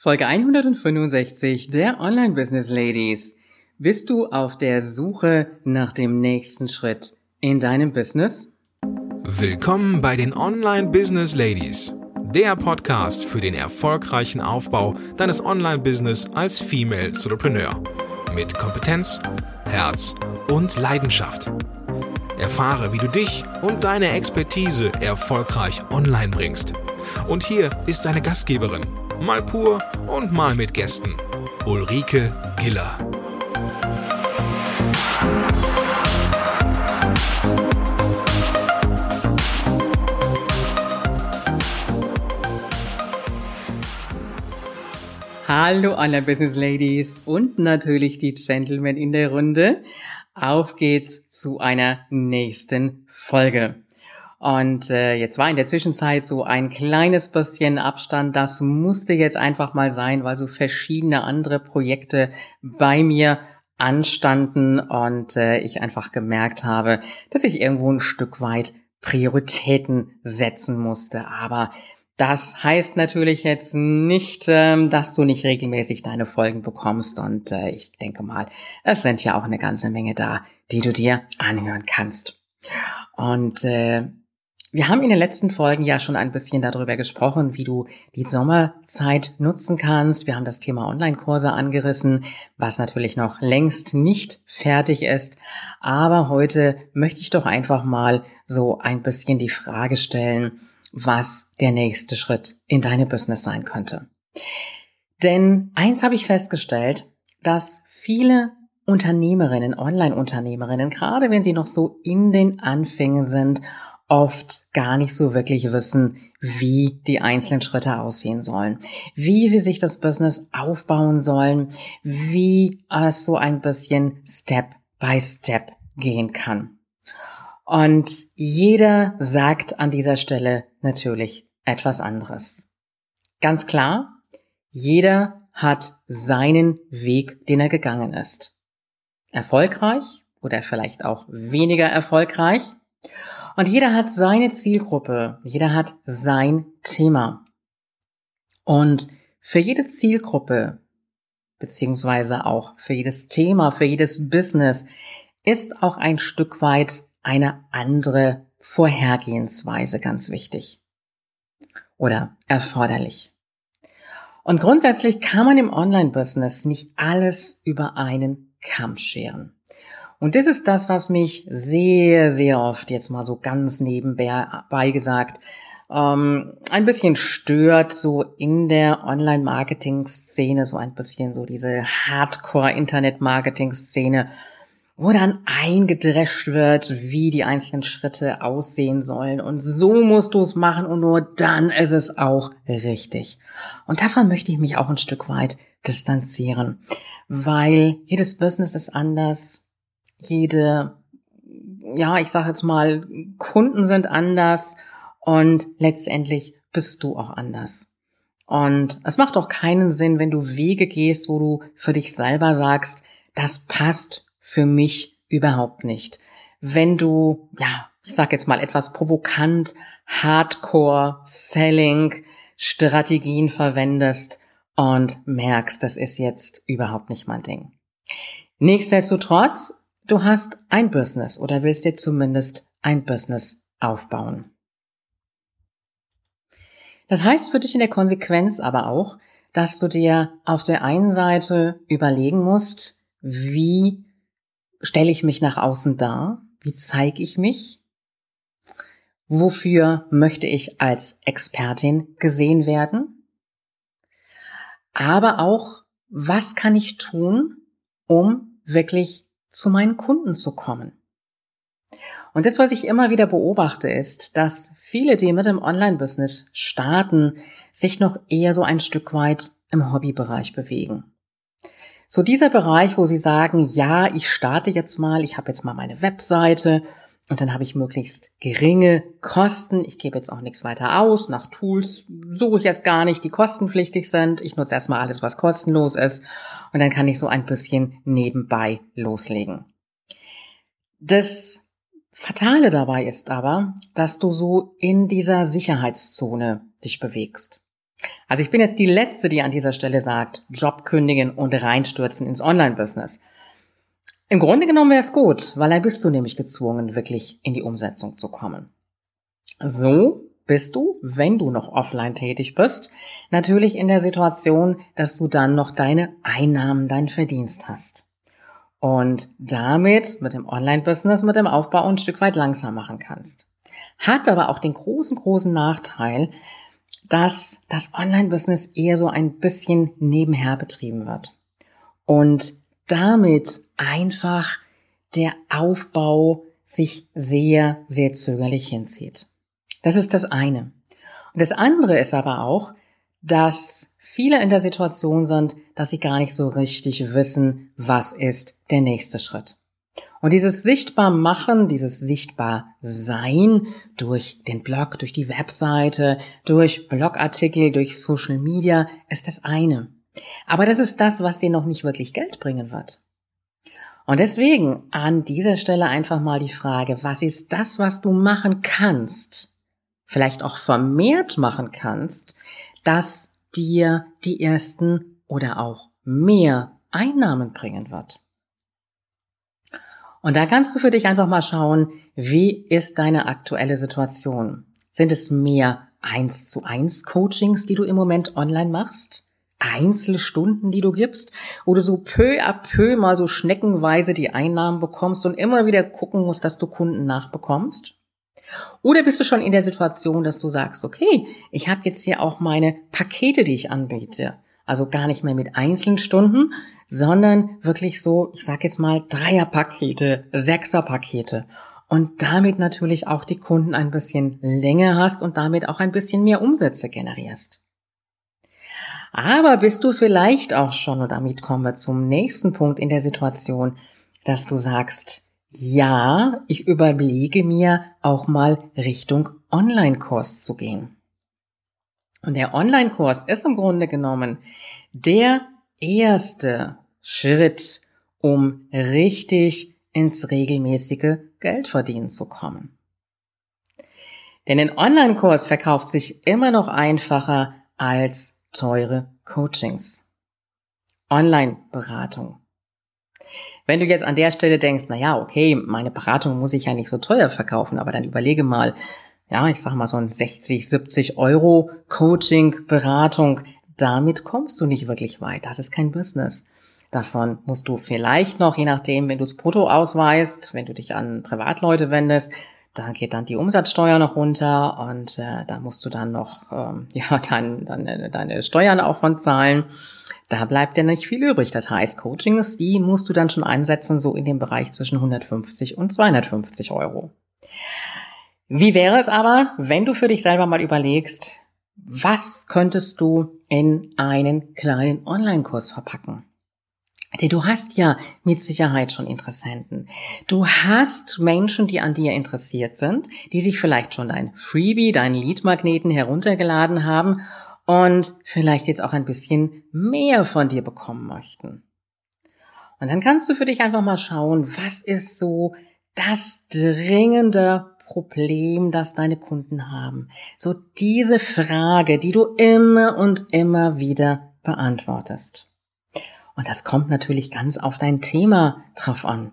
Folge 165 der Online Business Ladies. Bist du auf der Suche nach dem nächsten Schritt in deinem Business? Willkommen bei den Online Business Ladies, der Podcast für den erfolgreichen Aufbau deines Online Business als Female Entrepreneur mit Kompetenz, Herz und Leidenschaft. Erfahre, wie du dich und deine Expertise erfolgreich online bringst. Und hier ist deine Gastgeberin mal pur und mal mit Gästen. Ulrike Giller. Hallo alle Business Ladies und natürlich die Gentlemen in der Runde. Auf geht's zu einer nächsten Folge. Und äh, jetzt war in der Zwischenzeit so ein kleines bisschen Abstand. Das musste jetzt einfach mal sein, weil so verschiedene andere Projekte bei mir anstanden und äh, ich einfach gemerkt habe, dass ich irgendwo ein Stück weit Prioritäten setzen musste. Aber das heißt natürlich jetzt nicht, ähm, dass du nicht regelmäßig deine Folgen bekommst. Und äh, ich denke mal, es sind ja auch eine ganze Menge da, die du dir anhören kannst. Und äh, wir haben in den letzten Folgen ja schon ein bisschen darüber gesprochen, wie du die Sommerzeit nutzen kannst. Wir haben das Thema Online-Kurse angerissen, was natürlich noch längst nicht fertig ist. Aber heute möchte ich doch einfach mal so ein bisschen die Frage stellen, was der nächste Schritt in deine Business sein könnte. Denn eins habe ich festgestellt, dass viele Unternehmerinnen, Online-Unternehmerinnen, gerade wenn sie noch so in den Anfängen sind oft gar nicht so wirklich wissen, wie die einzelnen Schritte aussehen sollen, wie sie sich das Business aufbauen sollen, wie es so ein bisschen Step by Step gehen kann. Und jeder sagt an dieser Stelle natürlich etwas anderes. Ganz klar, jeder hat seinen Weg, den er gegangen ist. Erfolgreich oder vielleicht auch weniger erfolgreich. Und jeder hat seine Zielgruppe, jeder hat sein Thema. Und für jede Zielgruppe, beziehungsweise auch für jedes Thema, für jedes Business, ist auch ein Stück weit eine andere Vorhergehensweise ganz wichtig oder erforderlich. Und grundsätzlich kann man im Online-Business nicht alles über einen Kamm scheren. Und das ist das, was mich sehr, sehr oft, jetzt mal so ganz nebenbei gesagt, ähm, ein bisschen stört, so in der Online-Marketing-Szene, so ein bisschen so diese Hardcore-Internet-Marketing-Szene, wo dann eingedrescht wird, wie die einzelnen Schritte aussehen sollen. Und so musst du es machen und nur dann ist es auch richtig. Und davon möchte ich mich auch ein Stück weit distanzieren, weil jedes Business ist anders, jede, ja, ich sage jetzt mal, Kunden sind anders und letztendlich bist du auch anders. Und es macht auch keinen Sinn, wenn du Wege gehst, wo du für dich selber sagst, das passt für mich überhaupt nicht. Wenn du, ja, ich sag jetzt mal etwas provokant, Hardcore, Selling, Strategien verwendest und merkst, das ist jetzt überhaupt nicht mein Ding. Nichtsdestotrotz Du hast ein Business oder willst dir zumindest ein Business aufbauen. Das heißt für dich in der Konsequenz aber auch, dass du dir auf der einen Seite überlegen musst, wie stelle ich mich nach außen dar? Wie zeige ich mich? Wofür möchte ich als Expertin gesehen werden? Aber auch, was kann ich tun, um wirklich zu meinen Kunden zu kommen. Und das, was ich immer wieder beobachte, ist, dass viele, die mit dem Online-Business starten, sich noch eher so ein Stück weit im Hobbybereich bewegen. So dieser Bereich, wo sie sagen, ja, ich starte jetzt mal, ich habe jetzt mal meine Webseite und dann habe ich möglichst geringe Kosten. Ich gebe jetzt auch nichts weiter aus. Nach Tools suche ich jetzt gar nicht, die kostenpflichtig sind. Ich nutze erstmal alles, was kostenlos ist. Und dann kann ich so ein bisschen nebenbei loslegen. Das Fatale dabei ist aber, dass du so in dieser Sicherheitszone dich bewegst. Also ich bin jetzt die Letzte, die an dieser Stelle sagt, Job kündigen und reinstürzen ins Online-Business. Im Grunde genommen wäre es gut, weil dann bist du nämlich gezwungen, wirklich in die Umsetzung zu kommen. So bist du, wenn du noch offline tätig bist, natürlich in der Situation, dass du dann noch deine Einnahmen, deinen Verdienst hast. Und damit mit dem Online-Business, mit dem Aufbau ein Stück weit langsam machen kannst. Hat aber auch den großen, großen Nachteil, dass das Online-Business eher so ein bisschen nebenher betrieben wird. Und damit einfach der Aufbau sich sehr, sehr zögerlich hinzieht. Das ist das eine. Und das andere ist aber auch, dass viele in der Situation sind, dass sie gar nicht so richtig wissen, was ist der nächste Schritt. Und dieses sichtbar machen, dieses sichtbar sein durch den Blog, durch die Webseite, durch Blogartikel, durch Social Media ist das eine. Aber das ist das, was dir noch nicht wirklich Geld bringen wird. Und deswegen an dieser Stelle einfach mal die Frage, was ist das, was du machen kannst, vielleicht auch vermehrt machen kannst, dass dir die ersten oder auch mehr Einnahmen bringen wird. Und da kannst du für dich einfach mal schauen, wie ist deine aktuelle Situation? Sind es mehr eins zu eins Coachings, die du im Moment online machst? Einzelstunden, die du gibst, wo du so peu à peu mal so schneckenweise die Einnahmen bekommst und immer wieder gucken musst, dass du Kunden nachbekommst? Oder bist du schon in der Situation, dass du sagst, okay, ich habe jetzt hier auch meine Pakete, die ich anbiete. Also gar nicht mehr mit Einzelstunden, sondern wirklich so, ich sag jetzt mal Dreierpakete, Sechserpakete. Und damit natürlich auch die Kunden ein bisschen länger hast und damit auch ein bisschen mehr Umsätze generierst. Aber bist du vielleicht auch schon, und damit kommen wir zum nächsten Punkt in der Situation, dass du sagst, ja, ich überlege mir auch mal Richtung Online-Kurs zu gehen. Und der Online-Kurs ist im Grunde genommen der erste Schritt, um richtig ins regelmäßige Geldverdienen zu kommen. Denn ein Online-Kurs verkauft sich immer noch einfacher als teure Coachings. Online-Beratung. Wenn du jetzt an der Stelle denkst, na ja, okay, meine Beratung muss ich ja nicht so teuer verkaufen, aber dann überlege mal, ja, ich sag mal so ein 60, 70 Euro Coaching, Beratung, damit kommst du nicht wirklich weit. Das ist kein Business. Davon musst du vielleicht noch, je nachdem, wenn du es brutto ausweist, wenn du dich an Privatleute wendest, da geht dann die Umsatzsteuer noch runter und äh, da musst du dann noch ähm, ja dann, dann deine Steuern auch von zahlen. Da bleibt ja nicht viel übrig. Das heißt, Coachings, die musst du dann schon einsetzen, so in dem Bereich zwischen 150 und 250 Euro. Wie wäre es aber, wenn du für dich selber mal überlegst, was könntest du in einen kleinen Online-Kurs verpacken? Denn du hast ja mit Sicherheit schon Interessenten. Du hast Menschen, die an dir interessiert sind, die sich vielleicht schon dein Freebie, deinen Leadmagneten heruntergeladen haben und vielleicht jetzt auch ein bisschen mehr von dir bekommen möchten. Und dann kannst du für dich einfach mal schauen, was ist so das dringende Problem, das deine Kunden haben. So diese Frage, die du immer und immer wieder beantwortest. Und das kommt natürlich ganz auf dein Thema drauf an.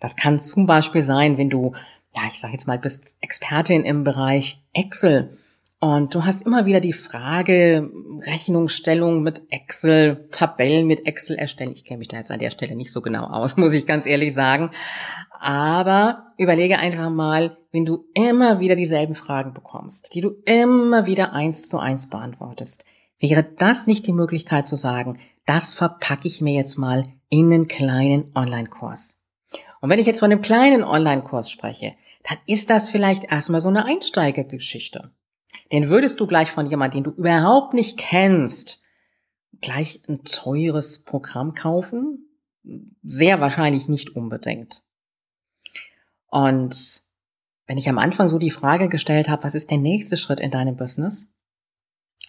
Das kann zum Beispiel sein, wenn du, ja, ich sag jetzt mal, bist Expertin im Bereich Excel und du hast immer wieder die Frage, Rechnungsstellung mit Excel, Tabellen mit Excel erstellen. Ich kenne mich da jetzt an der Stelle nicht so genau aus, muss ich ganz ehrlich sagen. Aber überlege einfach mal, wenn du immer wieder dieselben Fragen bekommst, die du immer wieder eins zu eins beantwortest, wäre das nicht die Möglichkeit zu sagen, das verpacke ich mir jetzt mal in einen kleinen Online-Kurs. Und wenn ich jetzt von einem kleinen Online-Kurs spreche, dann ist das vielleicht erstmal so eine Einsteigergeschichte. Den würdest du gleich von jemandem, den du überhaupt nicht kennst, gleich ein teures Programm kaufen? Sehr wahrscheinlich nicht unbedingt. Und wenn ich am Anfang so die Frage gestellt habe, was ist der nächste Schritt in deinem Business?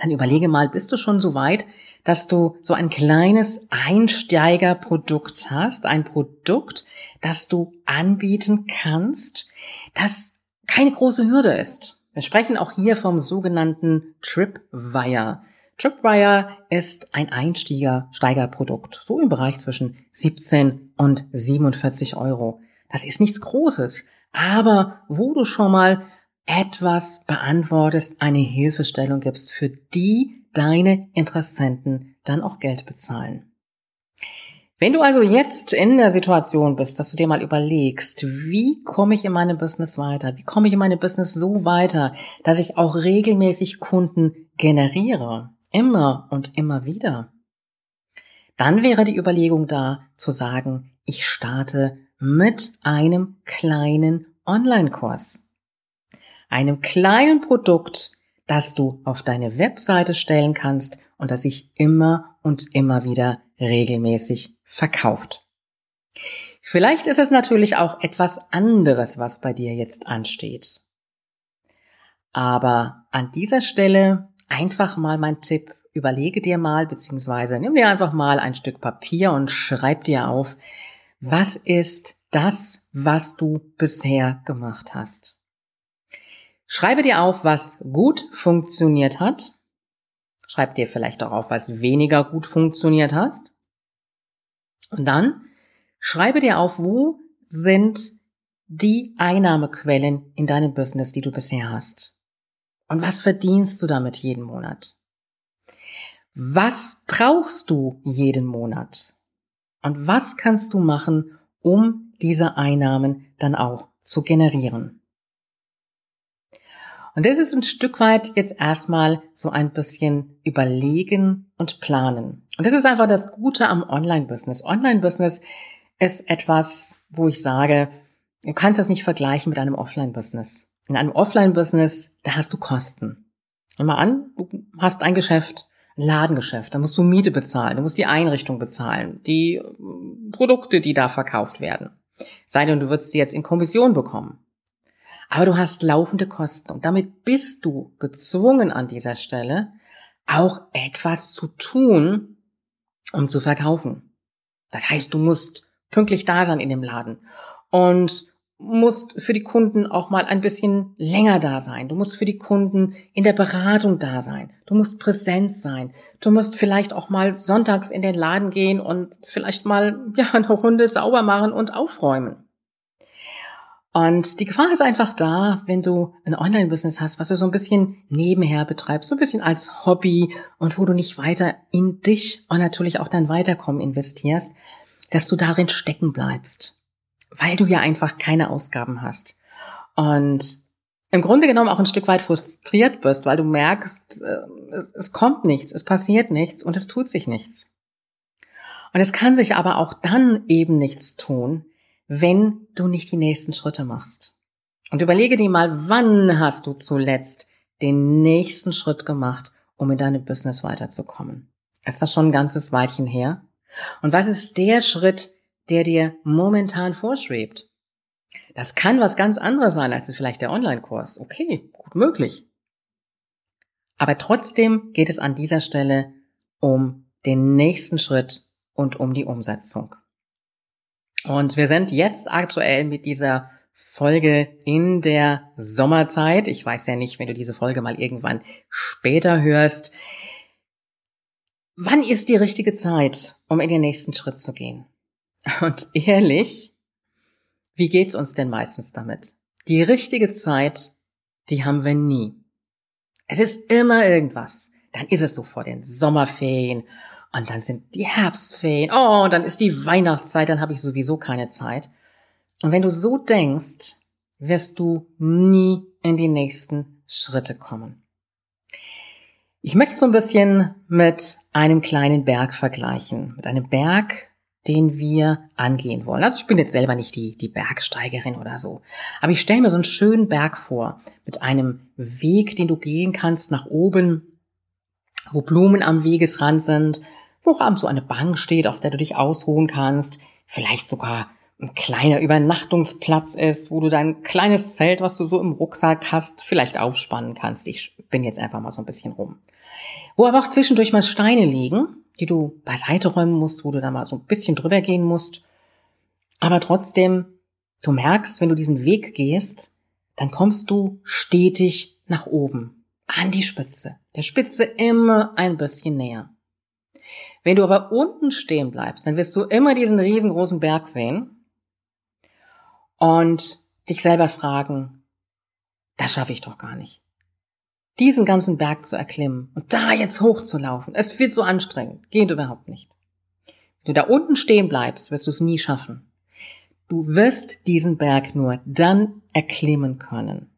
Dann überlege mal, bist du schon so weit, dass du so ein kleines Einsteigerprodukt hast, ein Produkt, das du anbieten kannst, das keine große Hürde ist. Wir sprechen auch hier vom sogenannten Tripwire. Tripwire ist ein Einsteigerprodukt, so im Bereich zwischen 17 und 47 Euro. Das ist nichts Großes, aber wo du schon mal etwas beantwortest, eine Hilfestellung gibst, für die deine Interessenten dann auch Geld bezahlen. Wenn du also jetzt in der Situation bist, dass du dir mal überlegst, wie komme ich in meinem Business weiter? Wie komme ich in meinem Business so weiter, dass ich auch regelmäßig Kunden generiere? Immer und immer wieder. Dann wäre die Überlegung da zu sagen, ich starte mit einem kleinen Online-Kurs. Einem kleinen Produkt, das du auf deine Webseite stellen kannst und das sich immer und immer wieder regelmäßig verkauft. Vielleicht ist es natürlich auch etwas anderes, was bei dir jetzt ansteht. Aber an dieser Stelle einfach mal mein Tipp, überlege dir mal, beziehungsweise nimm dir einfach mal ein Stück Papier und schreib dir auf, was ist das, was du bisher gemacht hast. Schreibe dir auf, was gut funktioniert hat. Schreib dir vielleicht auch auf, was weniger gut funktioniert hast. Und dann schreibe dir auf, wo sind die Einnahmequellen in deinem Business, die du bisher hast. Und was verdienst du damit jeden Monat? Was brauchst du jeden Monat? Und was kannst du machen, um diese Einnahmen dann auch zu generieren? Und das ist ein Stück weit jetzt erstmal so ein bisschen überlegen und planen. Und das ist einfach das Gute am Online-Business. Online-Business ist etwas, wo ich sage, du kannst das nicht vergleichen mit einem Offline-Business. In einem Offline-Business, da hast du Kosten. Nimm mal an, du hast ein Geschäft, ein Ladengeschäft, da musst du Miete bezahlen, du musst die Einrichtung bezahlen, die äh, Produkte, die da verkauft werden. Sei denn, du würdest sie jetzt in Kommission bekommen. Aber du hast laufende Kosten und damit bist du gezwungen an dieser Stelle auch etwas zu tun, um zu verkaufen. Das heißt, du musst pünktlich da sein in dem Laden und musst für die Kunden auch mal ein bisschen länger da sein. Du musst für die Kunden in der Beratung da sein. Du musst präsent sein. Du musst vielleicht auch mal sonntags in den Laden gehen und vielleicht mal ja eine Runde sauber machen und aufräumen. Und die Gefahr ist einfach da, wenn du ein Online-Business hast, was du so ein bisschen nebenher betreibst, so ein bisschen als Hobby und wo du nicht weiter in dich und natürlich auch dein Weiterkommen investierst, dass du darin stecken bleibst weil du ja einfach keine Ausgaben hast. Und im Grunde genommen auch ein Stück weit frustriert bist, weil du merkst, äh, es, kommt nichts, es passiert nichts und es tut sich nichts. Und es kann sich aber auch dann eben nichts tun, wenn du nicht die nächsten Schritte machst. Und überlege dir mal, wann hast du zuletzt den nächsten Schritt gemacht, um in deinem Business weiterzukommen? Ist das schon ein ganzes Weilchen her? Und was ist der Schritt, der dir momentan vorschwebt. Das kann was ganz anderes sein als vielleicht der Online-Kurs. Okay, gut möglich. Aber trotzdem geht es an dieser Stelle um den nächsten Schritt und um die Umsetzung. Und wir sind jetzt aktuell mit dieser Folge in der Sommerzeit. Ich weiß ja nicht, wenn du diese Folge mal irgendwann später hörst. Wann ist die richtige Zeit, um in den nächsten Schritt zu gehen? Und ehrlich, wie geht's uns denn meistens damit? Die richtige Zeit, die haben wir nie. Es ist immer irgendwas. Dann ist es so vor den Sommerferien und dann sind die Herbstferien. Oh, und dann ist die Weihnachtszeit, dann habe ich sowieso keine Zeit. Und wenn du so denkst, wirst du nie in die nächsten Schritte kommen. Ich möchte so ein bisschen mit einem kleinen Berg vergleichen. Mit einem Berg, den wir angehen wollen. Also ich bin jetzt selber nicht die, die Bergsteigerin oder so. Aber ich stelle mir so einen schönen Berg vor, mit einem Weg, den du gehen kannst nach oben, wo Blumen am Wegesrand sind, wo abends so eine Bank steht, auf der du dich ausruhen kannst, vielleicht sogar ein kleiner Übernachtungsplatz ist, wo du dein kleines Zelt, was du so im Rucksack hast, vielleicht aufspannen kannst. Ich bin jetzt einfach mal so ein bisschen rum. Wo aber auch zwischendurch mal Steine liegen, die du beiseite räumen musst, wo du da mal so ein bisschen drüber gehen musst. Aber trotzdem, du merkst, wenn du diesen Weg gehst, dann kommst du stetig nach oben. An die Spitze. Der Spitze immer ein bisschen näher. Wenn du aber unten stehen bleibst, dann wirst du immer diesen riesengroßen Berg sehen und dich selber fragen, das schaffe ich doch gar nicht. Diesen ganzen Berg zu erklimmen und da jetzt hochzulaufen, es wird so anstrengend, geht überhaupt nicht. Wenn du da unten stehen bleibst, wirst du es nie schaffen. Du wirst diesen Berg nur dann erklimmen können,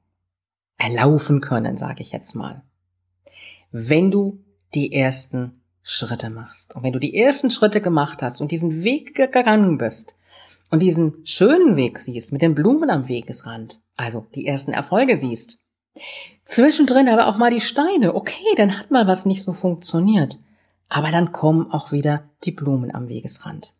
erlaufen können, sage ich jetzt mal, wenn du die ersten Schritte machst. Und wenn du die ersten Schritte gemacht hast und diesen Weg gegangen bist und diesen schönen Weg siehst mit den Blumen am Wegesrand, also die ersten Erfolge siehst, zwischendrin aber auch mal die Steine, okay, dann hat mal was nicht so funktioniert, aber dann kommen auch wieder die Blumen am Wegesrand.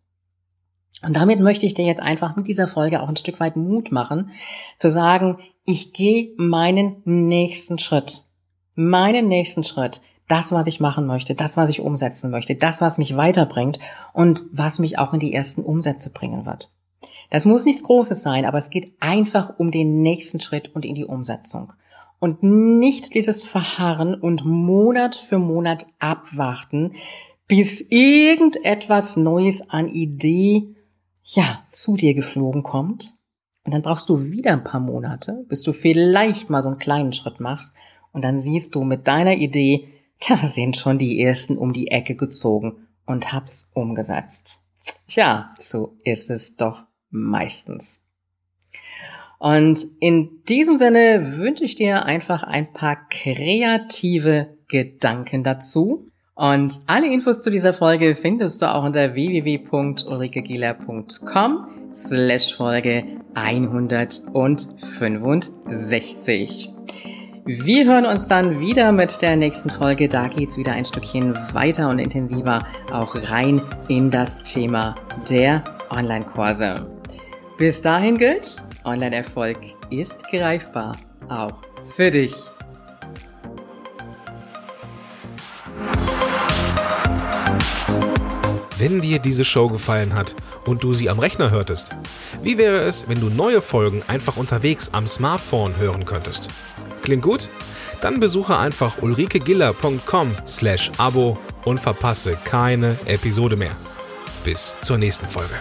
Und damit möchte ich dir jetzt einfach mit dieser Folge auch ein Stück weit Mut machen, zu sagen, ich gehe meinen nächsten Schritt. Meinen nächsten Schritt. Das, was ich machen möchte, das, was ich umsetzen möchte, das, was mich weiterbringt und was mich auch in die ersten Umsätze bringen wird. Das muss nichts Großes sein, aber es geht einfach um den nächsten Schritt und in die Umsetzung. Und nicht dieses Verharren und Monat für Monat abwarten, bis irgendetwas Neues an Idee ja, zu dir geflogen kommt. Und dann brauchst du wieder ein paar Monate, bis du vielleicht mal so einen kleinen Schritt machst. Und dann siehst du mit deiner Idee, da sind schon die ersten um die Ecke gezogen und hab's umgesetzt. Tja, so ist es doch meistens. Und in diesem Sinne wünsche ich dir einfach ein paar kreative Gedanken dazu. Und alle Infos zu dieser Folge findest du auch unter www.ulrikegieler.com slash Folge 165. Wir hören uns dann wieder mit der nächsten Folge. Da geht's wieder ein Stückchen weiter und intensiver auch rein in das Thema der Online-Kurse. Bis dahin gilt, Online-Erfolg ist greifbar, auch für dich. Wenn dir diese Show gefallen hat und du sie am Rechner hörtest. Wie wäre es, wenn du neue Folgen einfach unterwegs am Smartphone hören könntest? Klingt gut? Dann besuche einfach ulrikegiller.com slash Abo und verpasse keine Episode mehr. Bis zur nächsten Folge.